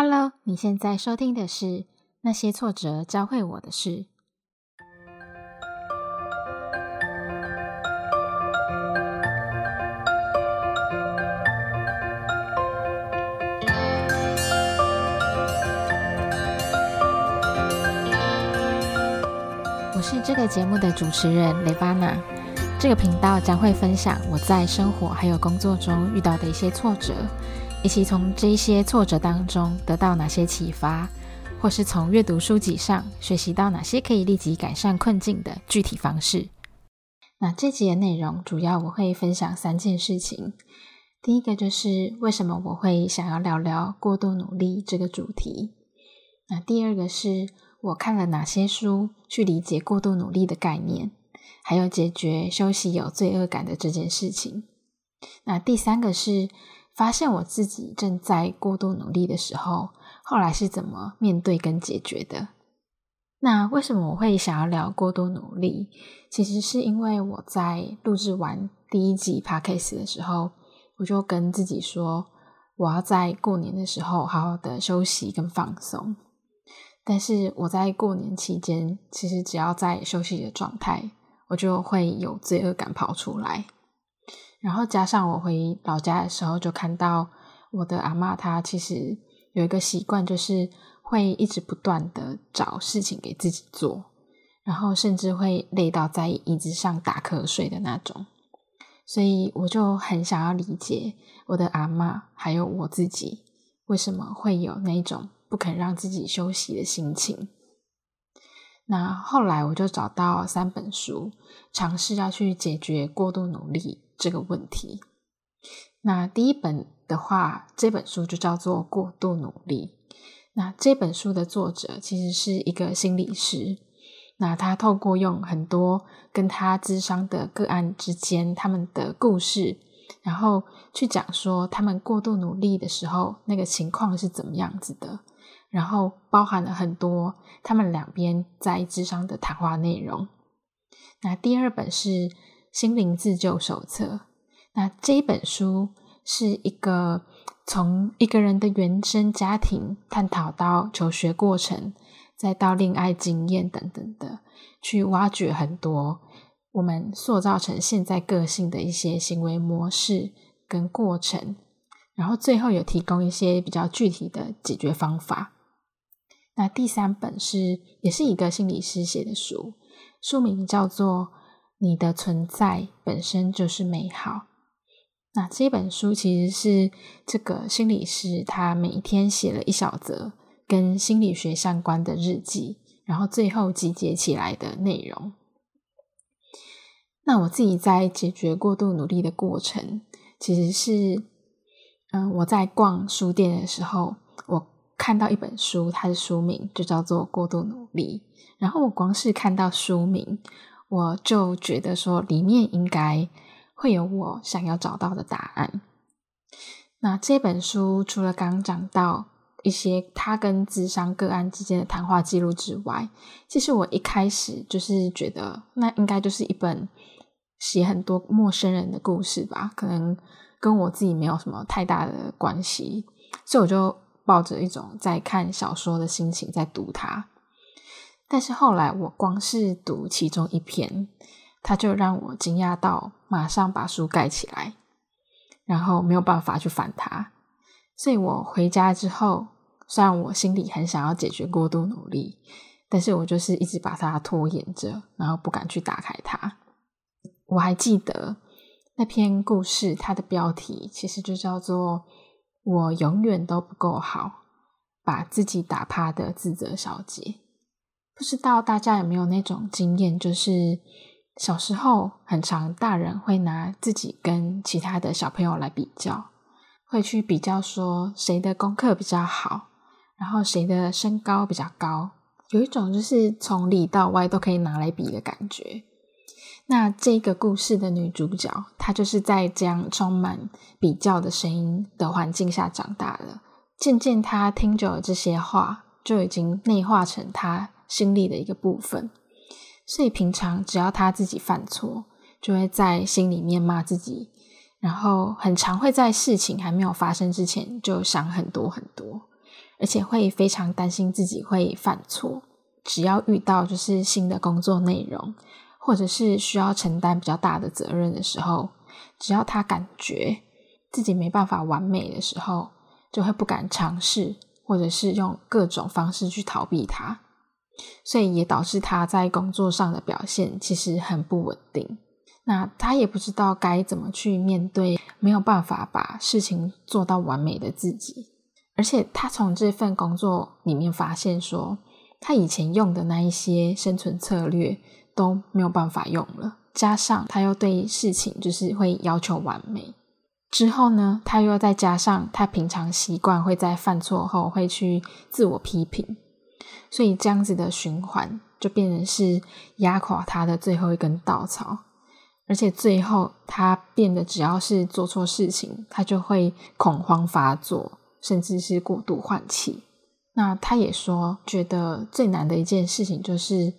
Hello，你现在收听的是《那些挫折教会我的事》。我是这个节目的主持人雷巴娜。这个频道将会分享我在生活还有工作中遇到的一些挫折。以及从这些挫折当中得到哪些启发，或是从阅读书籍上学习到哪些可以立即改善困境的具体方式。那这集的内容主要我会分享三件事情。第一个就是为什么我会想要聊聊过度努力这个主题。那第二个是我看了哪些书去理解过度努力的概念，还有解决休息有罪恶感的这件事情。那第三个是。发现我自己正在过度努力的时候，后来是怎么面对跟解决的？那为什么我会想要聊过度努力？其实是因为我在录制完第一集 podcast 的时候，我就跟自己说，我要在过年的时候好好的休息跟放松。但是我在过年期间，其实只要在休息的状态，我就会有罪恶感跑出来。然后加上我回老家的时候，就看到我的阿妈，她其实有一个习惯，就是会一直不断的找事情给自己做，然后甚至会累到在椅子上打瞌睡的那种。所以我就很想要理解我的阿妈还有我自己为什么会有那种不肯让自己休息的心情。那后来我就找到三本书，尝试要去解决过度努力。这个问题，那第一本的话，这本书就叫做《过度努力》。那这本书的作者其实是一个心理师，那他透过用很多跟他智商的个案之间他们的故事，然后去讲说他们过度努力的时候那个情况是怎么样子的，然后包含了很多他们两边在智商的谈话内容。那第二本是。心灵自救手册。那这一本书是一个从一个人的原生家庭探讨到求学过程，再到恋爱经验等等的，去挖掘很多我们塑造成现在个性的一些行为模式跟过程，然后最后有提供一些比较具体的解决方法。那第三本是也是一个心理师写的书，书名叫做。你的存在本身就是美好。那这本书其实是这个心理师他每一天写了一小则跟心理学相关的日记，然后最后集结起来的内容。那我自己在解决过度努力的过程，其实是，嗯，我在逛书店的时候，我看到一本书，它的书名就叫做《过度努力》，然后我光是看到书名。我就觉得说，里面应该会有我想要找到的答案。那这本书除了刚讲到一些他跟智商个案之间的谈话记录之外，其实我一开始就是觉得，那应该就是一本写很多陌生人的故事吧，可能跟我自己没有什么太大的关系，所以我就抱着一种在看小说的心情在读它。但是后来，我光是读其中一篇，他就让我惊讶到，马上把书盖起来，然后没有办法去翻它。所以我回家之后，虽然我心里很想要解决过度努力，但是我就是一直把它拖延着，然后不敢去打开它。我还记得那篇故事，它的标题其实就叫做“我永远都不够好，把自己打趴的自责小姐”。不知道大家有没有那种经验，就是小时候很常大人会拿自己跟其他的小朋友来比较，会去比较说谁的功课比较好，然后谁的身高比较高，有一种就是从里到外都可以拿来比的感觉。那这个故事的女主角，她就是在这样充满比较的声音的环境下长大的，渐渐她听久了这些话，就已经内化成她。心里的一个部分，所以平常只要他自己犯错，就会在心里面骂自己，然后很常会在事情还没有发生之前就想很多很多，而且会非常担心自己会犯错。只要遇到就是新的工作内容，或者是需要承担比较大的责任的时候，只要他感觉自己没办法完美的时候，就会不敢尝试，或者是用各种方式去逃避它。所以也导致他在工作上的表现其实很不稳定。那他也不知道该怎么去面对没有办法把事情做到完美的自己。而且他从这份工作里面发现说。他以前用的那一些生存策略都没有办法用了，加上他又对事情就是会要求完美，之后呢，他又再加上他平常习惯会在犯错后会去自我批评，所以这样子的循环就变成是压垮他的最后一根稻草，而且最后他变得只要是做错事情，他就会恐慌发作，甚至是过度换气。那他也说，觉得最难的一件事情就是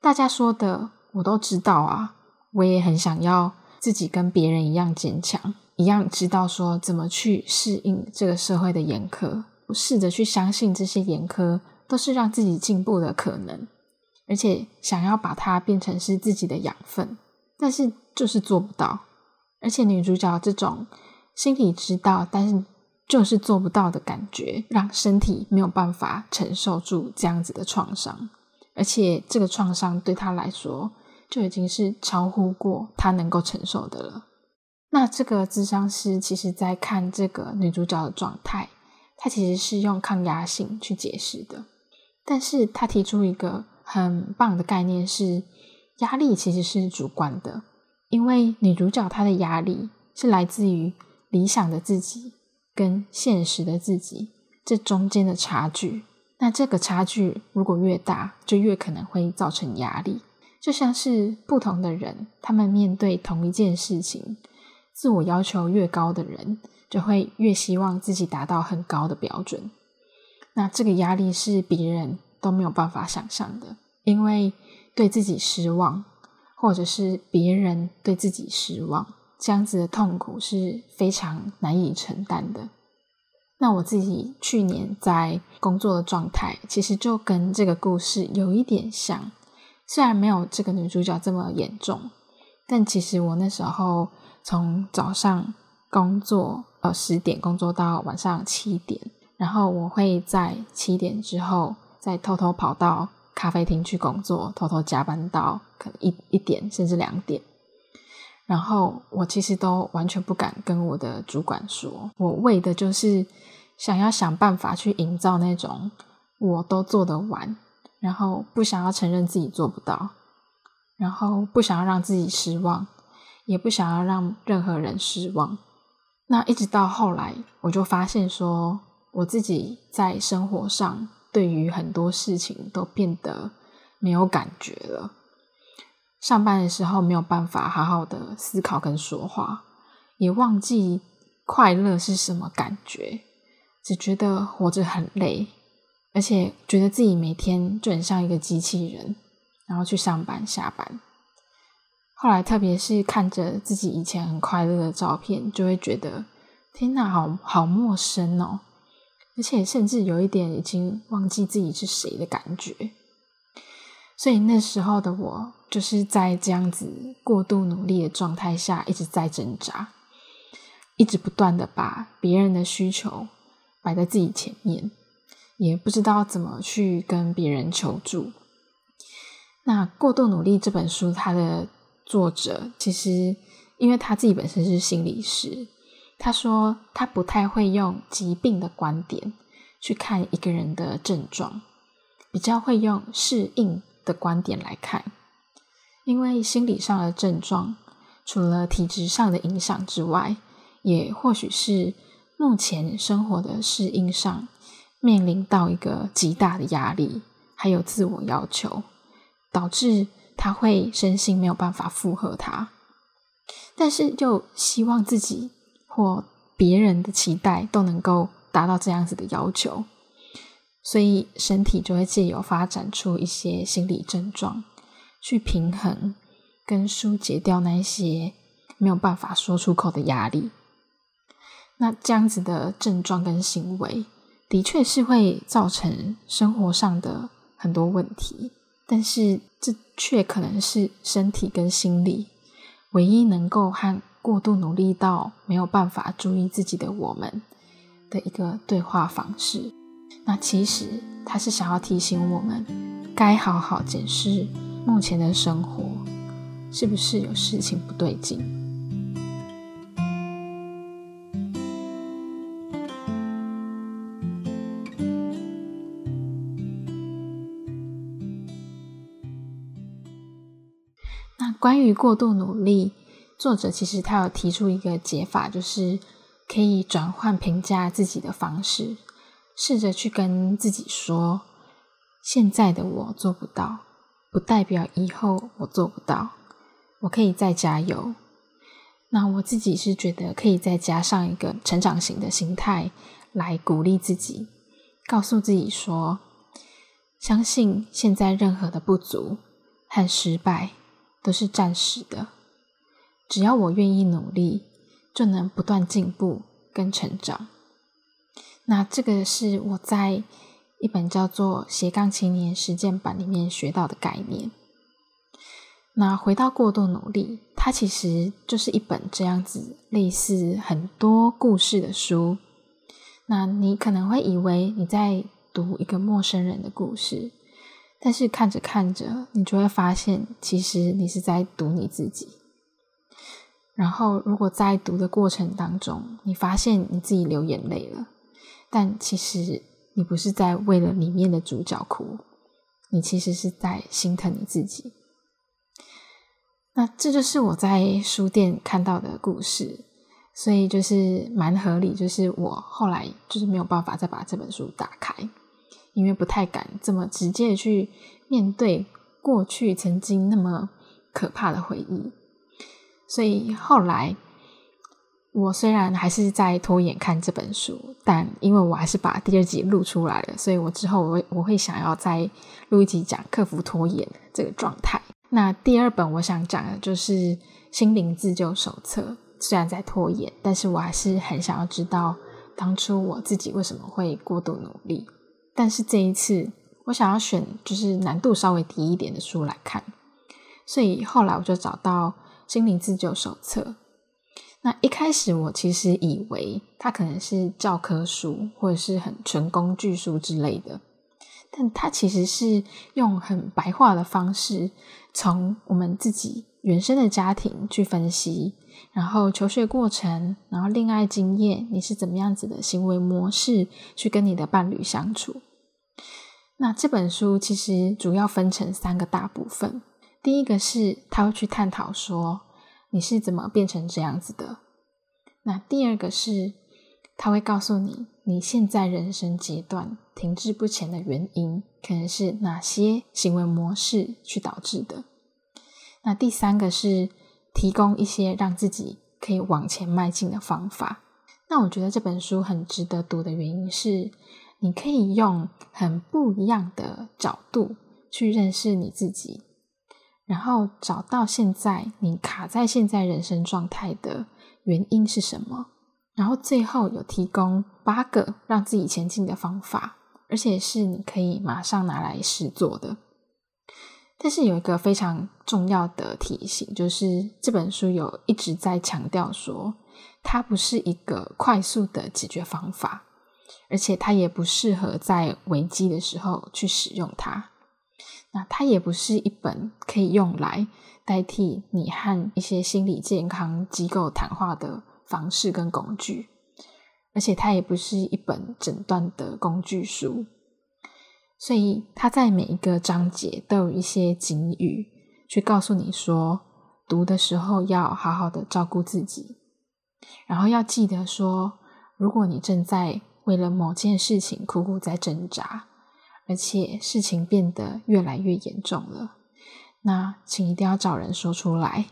大家说的，我都知道啊，我也很想要自己跟别人一样坚强，一样知道说怎么去适应这个社会的严苛，我试着去相信这些严苛都是让自己进步的可能，而且想要把它变成是自己的养分，但是就是做不到。而且女主角这种心里知道，但是。就是做不到的感觉，让身体没有办法承受住这样子的创伤，而且这个创伤对她来说就已经是超乎过她能够承受的了。那这个智商师其实在看这个女主角的状态，他其实是用抗压性去解释的，但是他提出一个很棒的概念是，压力其实是主观的，因为女主角她的压力是来自于理想的自己。跟现实的自己这中间的差距，那这个差距如果越大，就越可能会造成压力。就像是不同的人，他们面对同一件事情，自我要求越高的人，就会越希望自己达到很高的标准。那这个压力是别人都没有办法想象的，因为对自己失望，或者是别人对自己失望。这样子的痛苦是非常难以承担的。那我自己去年在工作的状态，其实就跟这个故事有一点像，虽然没有这个女主角这么严重，但其实我那时候从早上工作，呃十点工作到晚上七点，然后我会在七点之后再偷偷跑到咖啡厅去工作，偷偷加班到可能一一点甚至两点。然后我其实都完全不敢跟我的主管说，我为的就是想要想办法去营造那种我都做得完，然后不想要承认自己做不到，然后不想要让自己失望，也不想要让任何人失望。那一直到后来，我就发现说，我自己在生活上对于很多事情都变得没有感觉了。上班的时候没有办法好好的思考跟说话，也忘记快乐是什么感觉，只觉得活着很累，而且觉得自己每天就很像一个机器人，然后去上班下班。后来特别是看着自己以前很快乐的照片，就会觉得天哪，好好陌生哦，而且甚至有一点已经忘记自己是谁的感觉。所以那时候的我，就是在这样子过度努力的状态下，一直在挣扎，一直不断的把别人的需求摆在自己前面，也不知道怎么去跟别人求助。那《过度努力》这本书，它的作者其实因为他自己本身是心理师，他说他不太会用疾病的观点去看一个人的症状，比较会用适应。的观点来看，因为心理上的症状，除了体质上的影响之外，也或许是目前生活的适应上面临到一个极大的压力，还有自我要求，导致他会身心没有办法负荷他，但是又希望自己或别人的期待都能够达到这样子的要求。所以身体就会借由发展出一些心理症状，去平衡跟疏解掉那些没有办法说出口的压力。那这样子的症状跟行为，的确是会造成生活上的很多问题，但是这却可能是身体跟心理唯一能够和过度努力到没有办法注意自己的我们的一个对话方式。那其实他是想要提醒我们，该好好检视目前的生活是不是有事情不对劲。关于过度努力，作者其实他有提出一个解法，就是可以转换评价自己的方式，试着去跟自己说：现在的我做不到，不代表以后我做不到，我可以再加油。那我自己是觉得可以再加上一个成长型的心态来鼓励自己，告诉自己说：相信现在任何的不足和失败。都是暂时的，只要我愿意努力，就能不断进步跟成长。那这个是我在一本叫做《斜杠青年实践版》里面学到的概念。那回到过度努力，它其实就是一本这样子类似很多故事的书。那你可能会以为你在读一个陌生人的故事。但是看着看着，你就会发现，其实你是在读你自己。然后，如果在读的过程当中，你发现你自己流眼泪了，但其实你不是在为了里面的主角哭，你其实是在心疼你自己。那这就是我在书店看到的故事，所以就是蛮合理，就是我后来就是没有办法再把这本书打开。因为不太敢这么直接去面对过去曾经那么可怕的回忆，所以后来我虽然还是在拖延看这本书，但因为我还是把第二集录出来了，所以我之后我我会想要再录一集讲克服拖延这个状态。那第二本我想讲的就是《心灵自救手册》，虽然在拖延，但是我还是很想要知道当初我自己为什么会过度努力。但是这一次，我想要选就是难度稍微低一点的书来看，所以后来我就找到《心灵自救手册》。那一开始我其实以为它可能是教科书或者是很纯工具书之类的，但它其实是用很白话的方式，从我们自己原生的家庭去分析，然后求学过程，然后恋爱经验，你是怎么样子的行为模式去跟你的伴侣相处。那这本书其实主要分成三个大部分。第一个是他会去探讨说你是怎么变成这样子的。那第二个是他会告诉你你现在人生阶段停滞不前的原因，可能是哪些行为模式去导致的。那第三个是提供一些让自己可以往前迈进的方法。那我觉得这本书很值得读的原因是。你可以用很不一样的角度去认识你自己，然后找到现在你卡在现在人生状态的原因是什么，然后最后有提供八个让自己前进的方法，而且是你可以马上拿来试做的。但是有一个非常重要的提醒，就是这本书有一直在强调说，它不是一个快速的解决方法。而且它也不适合在危机的时候去使用它。那它也不是一本可以用来代替你和一些心理健康机构谈话的方式跟工具。而且它也不是一本诊断的工具书。所以它在每一个章节都有一些警语，去告诉你说，读的时候要好好的照顾自己，然后要记得说，如果你正在为了某件事情苦苦在挣扎，而且事情变得越来越严重了，那请一定要找人说出来，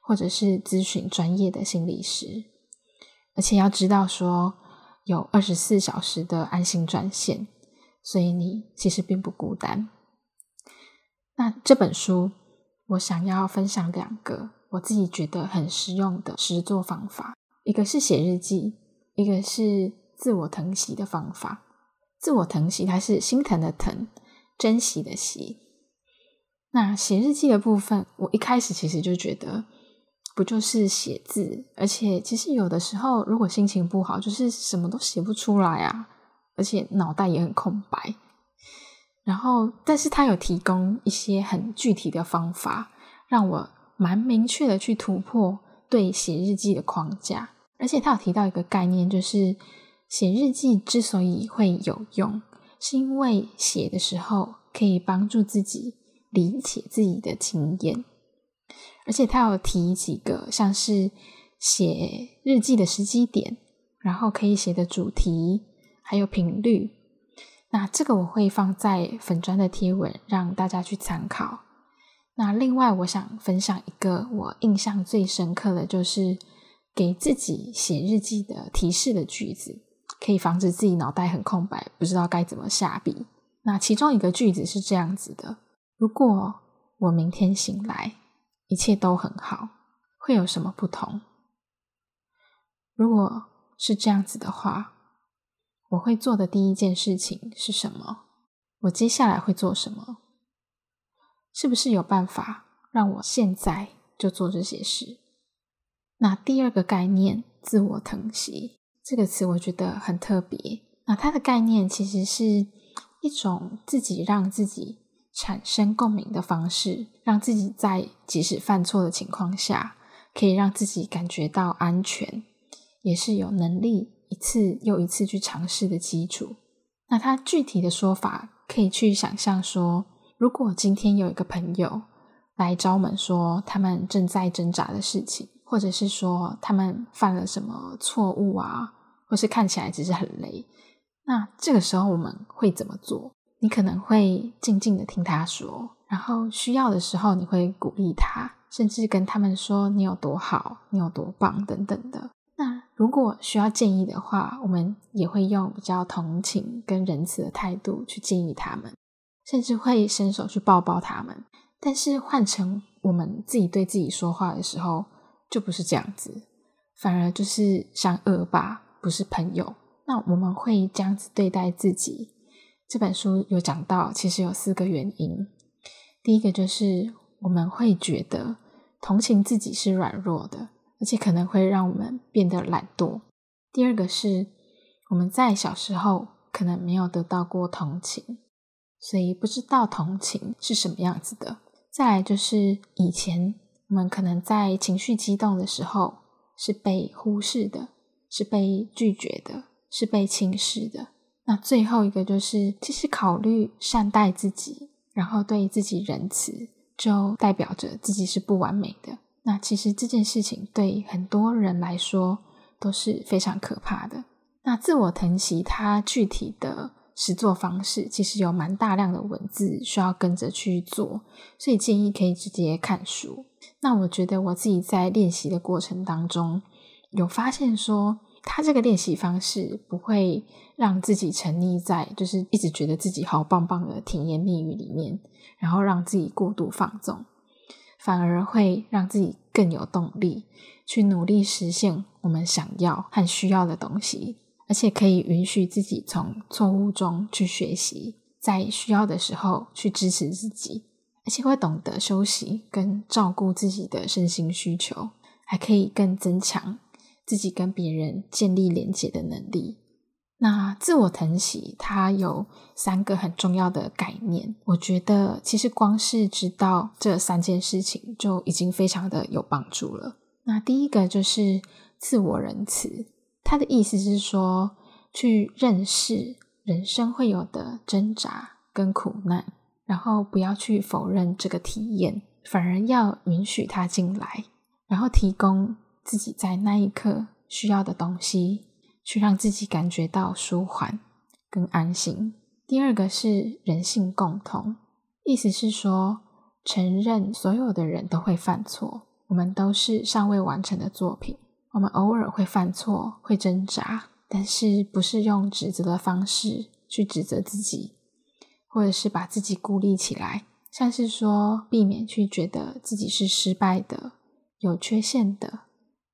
或者是咨询专业的心理师，而且要知道说有二十四小时的安心专线，所以你其实并不孤单。那这本书我想要分享两个我自己觉得很实用的实作方法，一个是写日记，一个是。自我疼惜的方法。自我疼惜，它是心疼的疼，珍惜的惜。那写日记的部分，我一开始其实就觉得，不就是写字，而且其实有的时候，如果心情不好，就是什么都写不出来啊，而且脑袋也很空白。然后，但是他有提供一些很具体的方法，让我蛮明确的去突破对写日记的框架。而且他有提到一个概念，就是写日记之所以会有用，是因为写的时候可以帮助自己理解自己的经验。而且他有提几个像是写日记的时机点，然后可以写的主题，还有频率。那这个我会放在粉砖的贴文，让大家去参考。那另外，我想分享一个我印象最深刻的就是给自己写日记的提示的句子，可以防止自己脑袋很空白，不知道该怎么下笔。那其中一个句子是这样子的：如果我明天醒来，一切都很好，会有什么不同？如果是这样子的话。我会做的第一件事情是什么？我接下来会做什么？是不是有办法让我现在就做这些事？那第二个概念“自我疼惜”这个词，我觉得很特别。那它的概念其实是一种自己让自己产生共鸣的方式，让自己在即使犯错的情况下，可以让自己感觉到安全，也是有能力。一次又一次去尝试的基础。那他具体的说法，可以去想象说，如果今天有一个朋友来找我们说他们正在挣扎的事情，或者是说他们犯了什么错误啊，或是看起来只是很累，那这个时候我们会怎么做？你可能会静静的听他说，然后需要的时候你会鼓励他，甚至跟他们说你有多好，你有多棒等等的。那如果需要建议的话，我们也会用比较同情跟仁慈的态度去建议他们，甚至会伸手去抱抱他们。但是换成我们自己对自己说话的时候，就不是这样子，反而就是像恶霸，不是朋友。那我们会这样子对待自己。这本书有讲到，其实有四个原因。第一个就是我们会觉得同情自己是软弱的。而且可能会让我们变得懒惰。第二个是我们在小时候可能没有得到过同情，所以不知道同情是什么样子的。再来就是以前我们可能在情绪激动的时候是被忽视的，是被拒绝的，是被轻视的。那最后一个就是，其实考虑善待自己，然后对自己仁慈，就代表着自己是不完美的。那其实这件事情对很多人来说都是非常可怕的。那自我疼惜，它具体的实作方式其实有蛮大量的文字需要跟着去做，所以建议可以直接看书。那我觉得我自己在练习的过程当中，有发现说，他这个练习方式不会让自己沉溺在就是一直觉得自己好棒棒的甜言蜜语里面，然后让自己过度放纵。反而会让自己更有动力，去努力实现我们想要和需要的东西，而且可以允许自己从错误中去学习，在需要的时候去支持自己，而且会懂得休息跟照顾自己的身心需求，还可以更增强自己跟别人建立连接的能力。那自我疼惜，它有三个很重要的概念。我觉得其实光是知道这三件事情，就已经非常的有帮助了。那第一个就是自我仁慈，它的意思是说，去认识人生会有的挣扎跟苦难，然后不要去否认这个体验，反而要允许它进来，然后提供自己在那一刻需要的东西。去让自己感觉到舒缓跟安心。第二个是人性共同，意思是说，承认所有的人都会犯错，我们都是尚未完成的作品，我们偶尔会犯错，会挣扎，但是不是用指责的方式去指责自己，或者是把自己孤立起来，像是说避免去觉得自己是失败的、有缺陷的，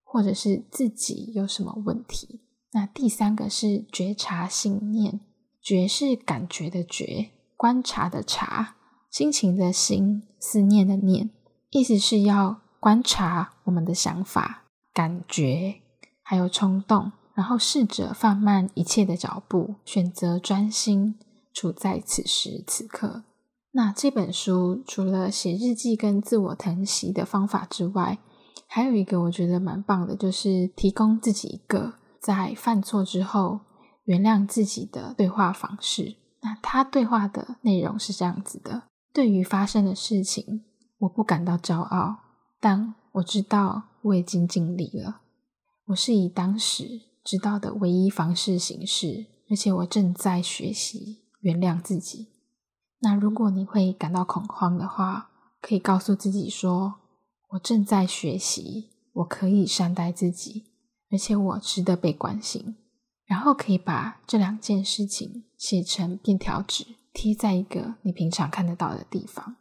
或者是自己有什么问题。那第三个是觉察信念，觉是感觉的觉，观察的察，心情的心，思念的念，意思是要观察我们的想法、感觉，还有冲动，然后试着放慢一切的脚步，选择专心处在此时此刻。那这本书除了写日记跟自我疼惜的方法之外，还有一个我觉得蛮棒的，就是提供自己一个在犯错之后原谅自己的对话方式。那他对话的内容是这样子的：对于发生的事情，我不感到骄傲，但我知道我已经尽力了。我是以当时知道的唯一方式行事，而且我正在学习原谅自己。那如果你会感到恐慌的话，可以告诉自己说：“我正在学习，我可以善待自己，而且我值得被关心。”然后可以把这两件事情写成便条纸，贴在一个你平常看得到的地方。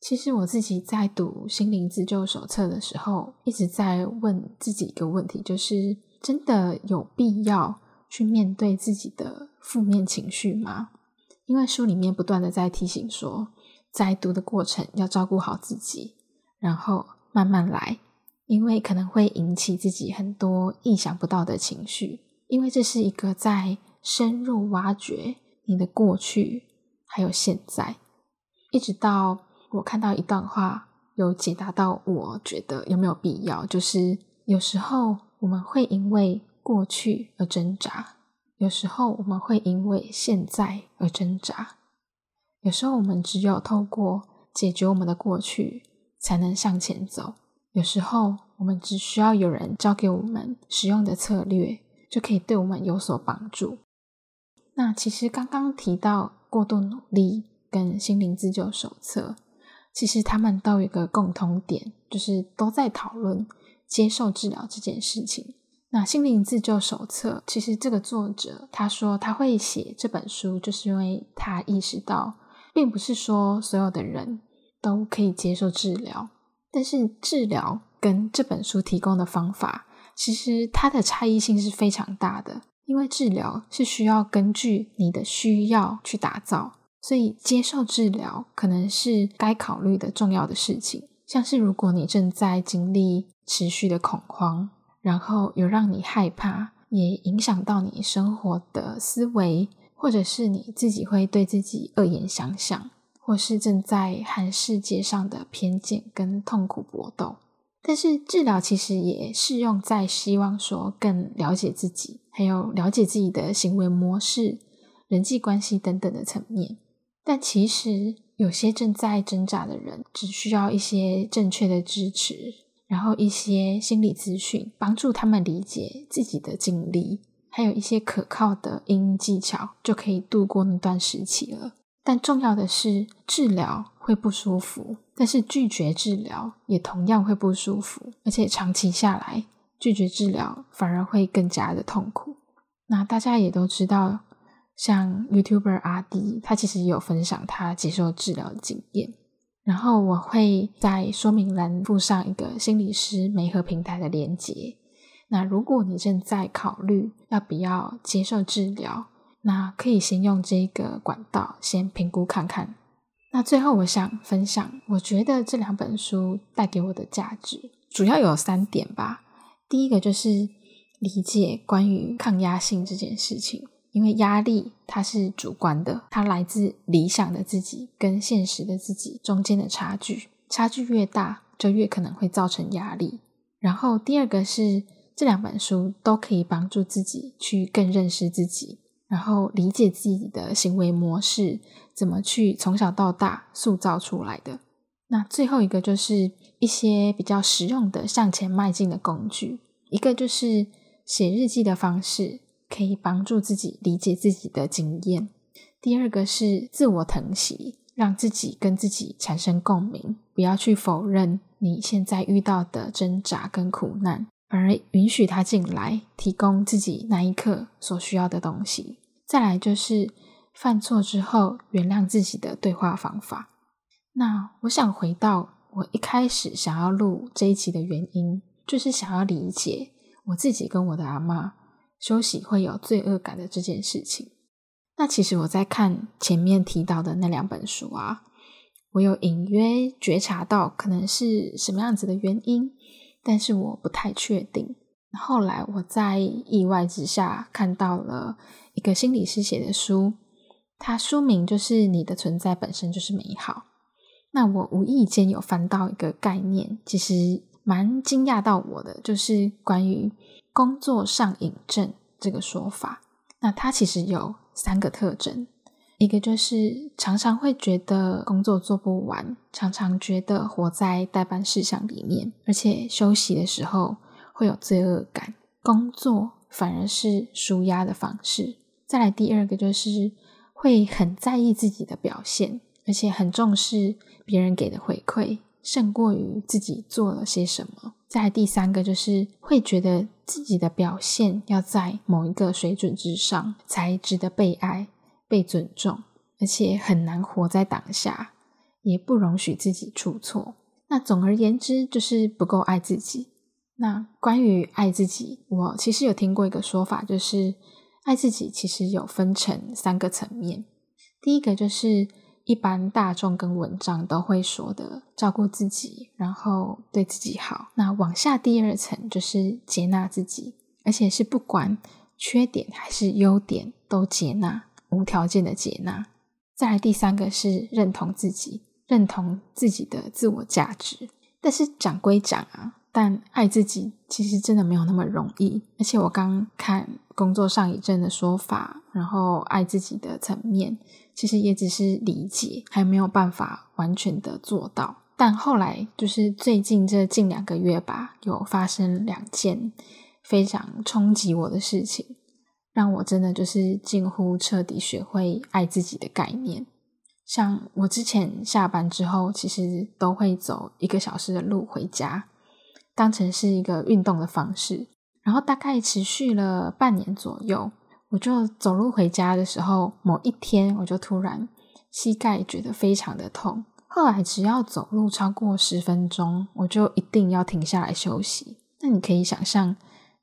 其实我自己在读心灵自救手册的时候，一直在问自己一个问题：就是真的有必要去面对自己的负面情绪吗？因为书里面不断的在提醒说，在读的过程要照顾好自己，然后慢慢来，因为可能会引起自己很多意想不到的情绪，因为这是一个在深入挖掘你的过去还有现在，一直到我看到一段话，有解答到我觉得有没有必要，就是有时候我们会因为过去而挣扎。有时候我们会因为现在而挣扎，有时候我们只有透过解决我们的过去，才能向前走。有时候我们只需要有人教给我们使用的策略，就可以对我们有所帮助。那其实刚刚提到过度努力跟心灵自救手册，其实他们都有一个共通点，就是都在讨论接受治疗这件事情。那心灵自救手册，其实这个作者他说他会写这本书，就是因为他意识到，并不是说所有的人都可以接受治疗，但是治疗跟这本书提供的方法，其实它的差异性是非常大的。因为治疗是需要根据你的需要去打造，所以接受治疗可能是该考虑的重要的事情。像是如果你正在经历持续的恐慌。然后有让你害怕，也影响到你生活的思维，或者是你自己会对自己恶言相向，或是正在和世界上的偏见跟痛苦搏斗。但是治疗其实也适用在希望说更了解自己，还有了解自己的行为模式、人际关系等等的层面。但其实有些正在挣扎的人，只需要一些正确的支持。然后一些心理咨询，帮助他们理解自己的经历，还有一些可靠的应技巧，就可以度过那段时期了。但重要的是，治疗会不舒服，但是拒绝治疗也同样会不舒服，而且长期下来，拒绝治疗反而会更加的痛苦。那大家也都知道，像 YouTuber 阿迪，他其实也有分享他接受治疗的经验。然后我会在说明栏附上一个心理师媒合平台的连接。那如果你正在考虑要不要接受治疗，那可以先用这个管道先评估看看。那最后我想分享，我觉得这两本书带给我的价值主要有三点吧。第一个就是理解关于抗压性这件事情。因为压力它是主观的，它来自理想的自己跟现实的自己中间的差距，差距越大，就越可能会造成压力。然后第二个是这两本书都可以帮助自己去更认识自己，然后理解自己的行为模式怎么去从小到大塑造出来的。那最后一个就是一些比较实用的向前迈进的工具，一个就是写日记的方式。可以帮助自己理解自己的经验。第二个是自我疼惜，让自己跟自己产生共鸣，不要去否认你现在遇到的挣扎跟苦难，反而允许他进来，提供自己那一刻所需要的东西。再来就是犯错之后原谅自己的对话方法。那我想回到我一开始想要录这一集的原因，就是想要理解我自己跟我的阿妈。休息会有罪恶感的这件事情，那其实我在看前面提到的那两本书啊，我有隐约觉察到可能是什么样子的原因，但是我不太确定。后来我在意外之下看到了一个心理师写的书，它书名就是《你的存在本身就是美好》。那我无意间有翻到一个概念，其实蛮惊讶到我的，就是关于工作上瘾症这个说法。那它其实有三个特征，一个就是常常会觉得工作做不完，常常觉得活在代办事项里面，而且休息的时候。会有罪恶感，工作反而是舒压的方式。再来第二个就是会很在意自己的表现，而且很重视别人给的回馈，胜过于自己做了些什么。再第三个就是会觉得自己的表现要在某一个水准之上，才值得被爱、被尊重，而且很难活在当下，也不容许自己出错。那总而言之，就是不够爱自己。那关于爱自己，我其实有听过一个说法，就是爱自己其实有分成三个层面。第一个就是一般大众跟文章都会说的照顾自己，然后对自己好。那往下第二层就是接纳自己，而且是不管缺点还是优点都接纳，无条件的接纳。再来第三个是认同自己，认同自己的自我价值。但是讲归讲啊。但爱自己其实真的没有那么容易，而且我刚看工作上一阵的说法，然后爱自己的层面，其实也只是理解，还没有办法完全的做到。但后来就是最近这近两个月吧，有发生两件非常冲击我的事情，让我真的就是近乎彻底学会爱自己的概念。像我之前下班之后，其实都会走一个小时的路回家。当成是一个运动的方式，然后大概持续了半年左右。我就走路回家的时候，某一天我就突然膝盖觉得非常的痛。后来只要走路超过十分钟，我就一定要停下来休息。那你可以想象，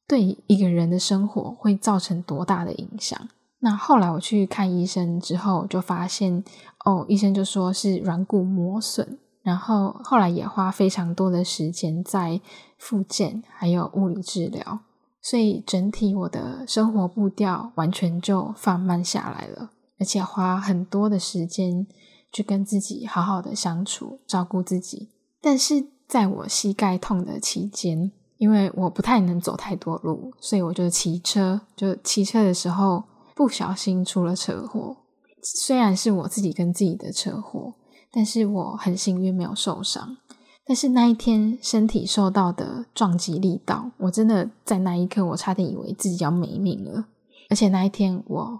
对一个人的生活会造成多大的影响？那后来我去看医生之后，就发现哦，医生就说是软骨磨损。然后后来也花非常多的时间在复健，还有物理治疗，所以整体我的生活步调完全就放慢下来了，而且花很多的时间去跟自己好好的相处，照顾自己。但是在我膝盖痛的期间，因为我不太能走太多路，所以我就骑车，就骑车的时候不小心出了车祸，虽然是我自己跟自己的车祸。但是我很幸运没有受伤，但是那一天身体受到的撞击力道，我真的在那一刻我差点以为自己要没命了。而且那一天我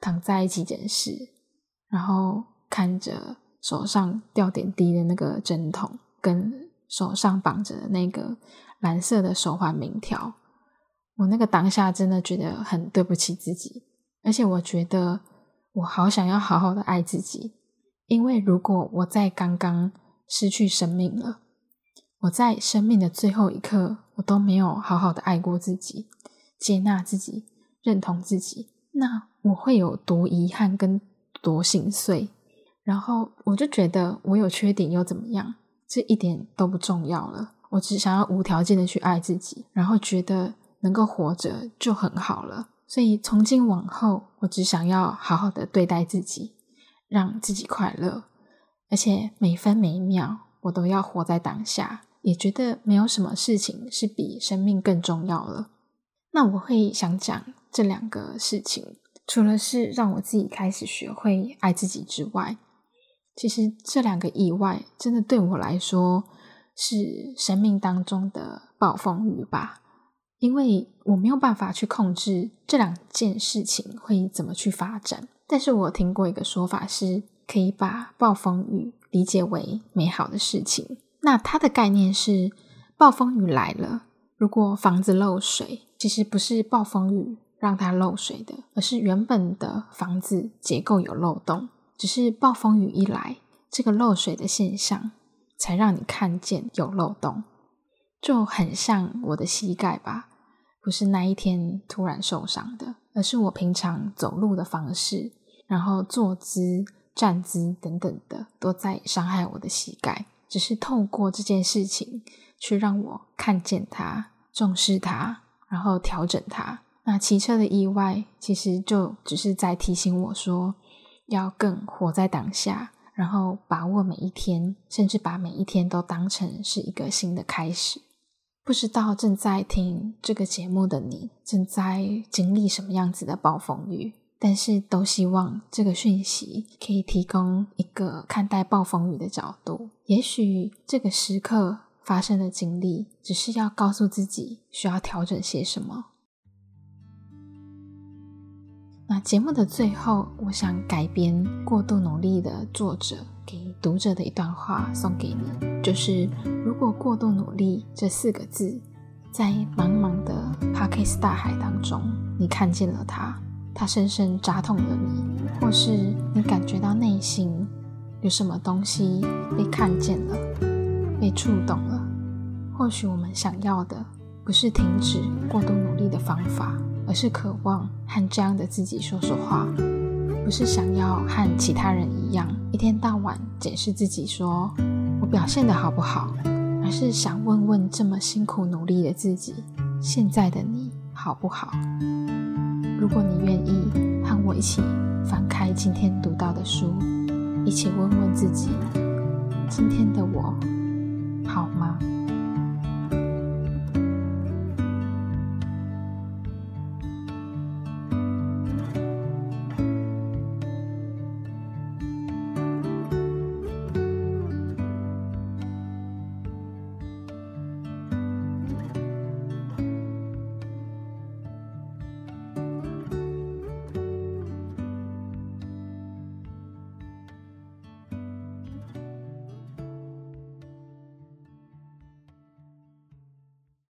躺在急诊室，然后看着手上吊点滴的那个针筒，跟手上绑着的那个蓝色的手环名条，我那个当下真的觉得很对不起自己，而且我觉得我好想要好好的爱自己。因为如果我在刚刚失去生命了，我在生命的最后一刻，我都没有好好的爱过自己、接纳自己、认同自己，那我会有多遗憾跟多心碎。然后我就觉得我有缺点又怎么样？这一点都不重要了。我只想要无条件的去爱自己，然后觉得能够活着就很好了。所以从今往后，我只想要好好的对待自己。让自己快乐，而且每分每秒我都要活在当下，也觉得没有什么事情是比生命更重要了。那我会想讲这两个事情，除了是让我自己开始学会爱自己之外，其实这两个意外真的对我来说是生命当中的暴风雨吧，因为我没有办法去控制这两件事情会怎么去发展。但是我听过一个说法，是可以把暴风雨理解为美好的事情。那它的概念是，暴风雨来了，如果房子漏水，其实不是暴风雨让它漏水的，而是原本的房子结构有漏洞，只是暴风雨一来，这个漏水的现象才让你看见有漏洞。就很像我的膝盖吧，不是那一天突然受伤的。而是我平常走路的方式，然后坐姿、站姿等等的，都在伤害我的膝盖。只是透过这件事情，去让我看见它、重视它，然后调整它。那骑车的意外，其实就只是在提醒我说，要更活在当下，然后把握每一天，甚至把每一天都当成是一个新的开始。不知道正在听这个节目的你，正在经历什么样子的暴风雨？但是都希望这个讯息可以提供一个看待暴风雨的角度。也许这个时刻发生的经历，只是要告诉自己需要调整些什么。那节目的最后，我想改编《过度努力》的作者给读者的一段话送给你，就是如果过度努力这四个字，在茫茫的帕克斯大海当中，你看见了它。它深深扎痛了你，或是你感觉到内心有什么东西被看见了，被触动了。或许我们想要的不是停止过度努力的方法，而是渴望和这样的自己说说话。不是想要和其他人一样，一天到晚检视自己，说我表现的好不好，而是想问问这么辛苦努力的自己，现在的你好不好？如果你愿意和我一起翻开今天读到的书，一起问问自己：今天的我好吗？